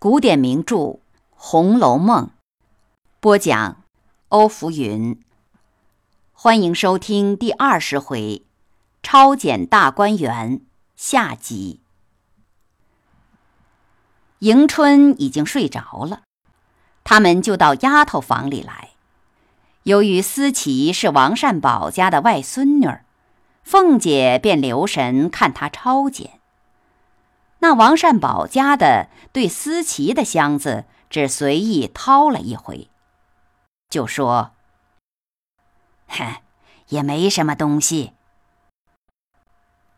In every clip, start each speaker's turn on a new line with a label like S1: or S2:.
S1: 古典名著《红楼梦》，播讲欧福云。欢迎收听第二十回《超检大观园》下集。迎春已经睡着了，他们就到丫头房里来。由于思琪是王善保家的外孙女儿，凤姐便留神看她抄检。那王善保家的对思琪的箱子只随意掏了一回，就说：“
S2: 哼，也没什么东西。”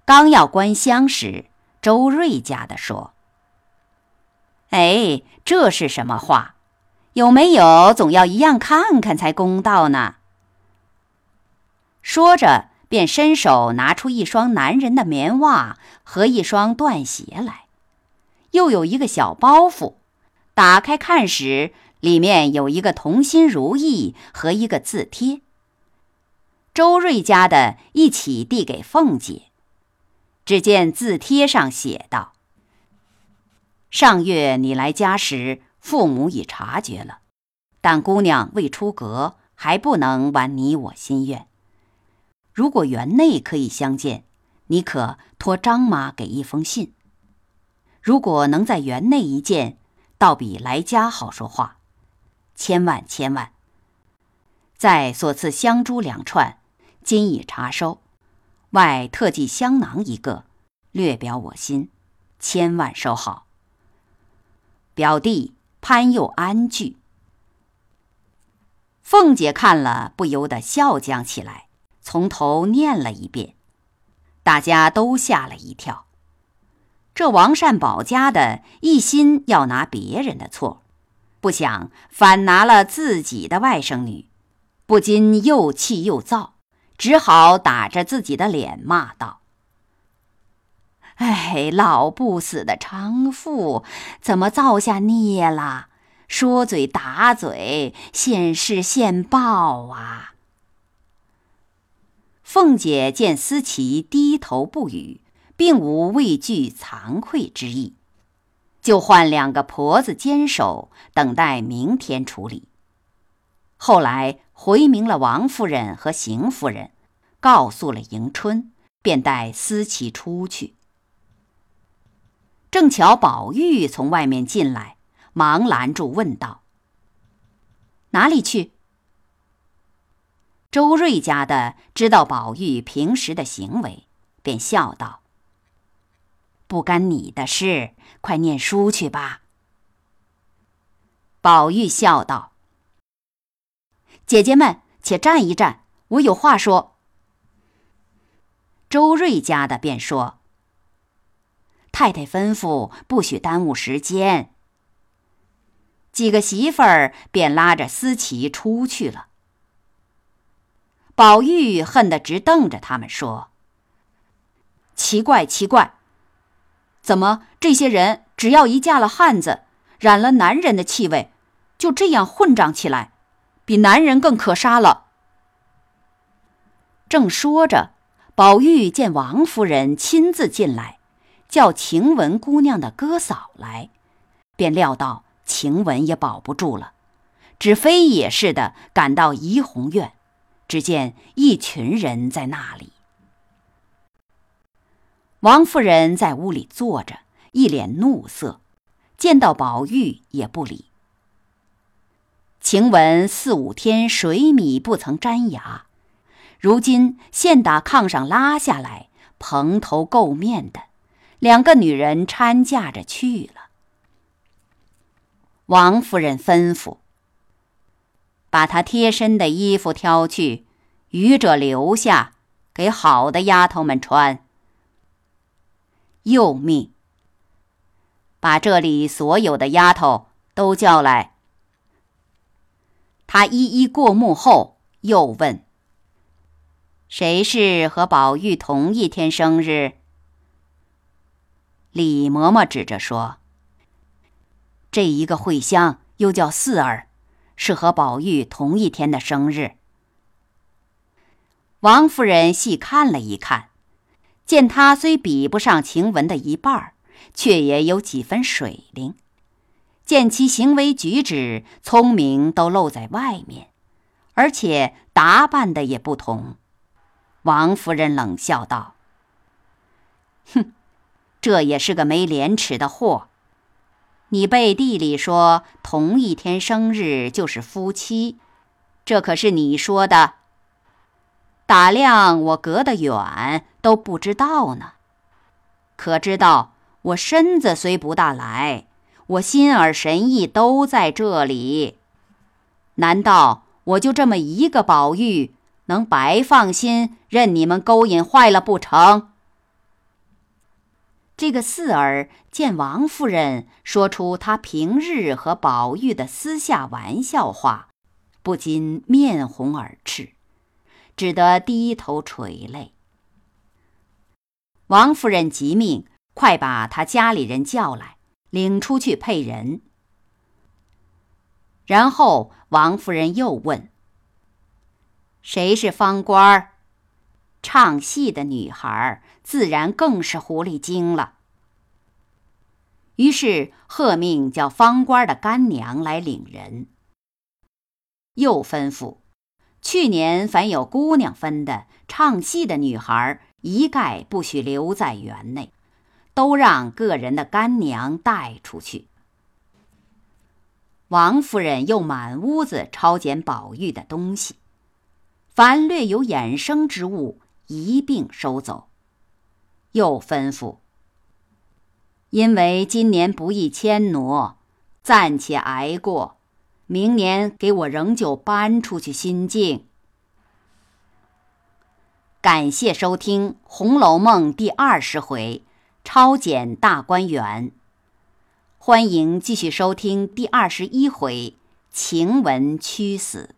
S1: 刚要关箱时，周瑞家的说：“哎，这是什么话？有没有总要一样看看才公道呢？”说着。便伸手拿出一双男人的棉袜和一双缎鞋来，又有一个小包袱，打开看时，里面有一个同心如意和一个字帖。周瑞家的一起递给凤姐，只见字帖上写道：“上月你来家时，父母已察觉了，但姑娘未出阁，还不能完你我心愿。”如果园内可以相见，你可托张妈给一封信。如果能在园内一见，倒比来家好说话。千万千万。再所赐香珠两串，今已查收，外特寄香囊一个，略表我心，千万收好。表弟潘佑安具。凤姐看了，不由得笑将起来。从头念了一遍，大家都吓了一跳。这王善保家的一心要拿别人的错，不想反拿了自己的外甥女，不禁又气又躁，只好打着自己的脸骂道：“哎，老不死的娼妇，怎么造下孽了？说嘴打嘴，现世现报啊！”凤姐见思琪低头不语，并无畏惧惭愧之意，就换两个婆子坚守，等待明天处理。后来回明了王夫人和邢夫人，告诉了迎春，便带思琪出去。正巧宝玉从外面进来，忙拦住问道：“哪里去？”周瑞家的知道宝玉平时的行为，便笑道：“不干你的事，快念书去吧。”宝玉笑道：“姐姐们，且站一站，我有话说。”周瑞家的便说：“太太吩咐，不许耽误时间。”几个媳妇儿便拉着思琪出去了。宝玉恨得直瞪着他们说：“奇怪，奇怪，怎么这些人只要一嫁了汉子，染了男人的气味，就这样混账起来，比男人更可杀了？”正说着，宝玉见王夫人亲自进来，叫晴雯姑娘的哥嫂来，便料到晴雯也保不住了，只飞也似的赶到怡红院。只见一群人在那里，王夫人在屋里坐着，一脸怒色，见到宝玉也不理。晴雯四五天水米不曾沾牙，如今现打炕上拉下来，蓬头垢面的，两个女人搀架着去了。王夫人吩咐。把她贴身的衣服挑去，余者留下，给好的丫头们穿。又命把这里所有的丫头都叫来。他一一过目后，又问：“谁是和宝玉同一天生日？”李嬷嬷指着说：“这一个惠香，又叫四儿。”是和宝玉同一天的生日。王夫人细看了一看，见他虽比不上晴雯的一半儿，却也有几分水灵，见其行为举止聪明都露在外面，而且打扮的也不同。王夫人冷笑道：“哼，这也是个没廉耻的货。你背地里说同一天生日就是夫妻，这可是你说的。打量我隔得远都不知道呢，可知道我身子虽不大来。”我心耳神意都在这里，难道我就这么一个宝玉，能白放心任你们勾引坏了不成？这个四儿见王夫人说出她平日和宝玉的私下玩笑话，不禁面红耳赤，只得低头垂泪。王夫人急命快把他家里人叫来。领出去配人，然后王夫人又问：“谁是方官儿？唱戏的女孩自然更是狐狸精了。”于是贺命叫方官的干娘来领人，又吩咐：去年凡有姑娘分的唱戏的女孩，一概不许留在园内。都让个人的干娘带出去。王夫人又满屋子抄检宝玉的东西，凡略有衍生之物，一并收走。又吩咐：因为今年不易迁挪，暂且挨过，明年给我仍旧搬出去新境。感谢收听《红楼梦》第二十回。超检大观园，欢迎继续收听第二十一回晴雯屈死。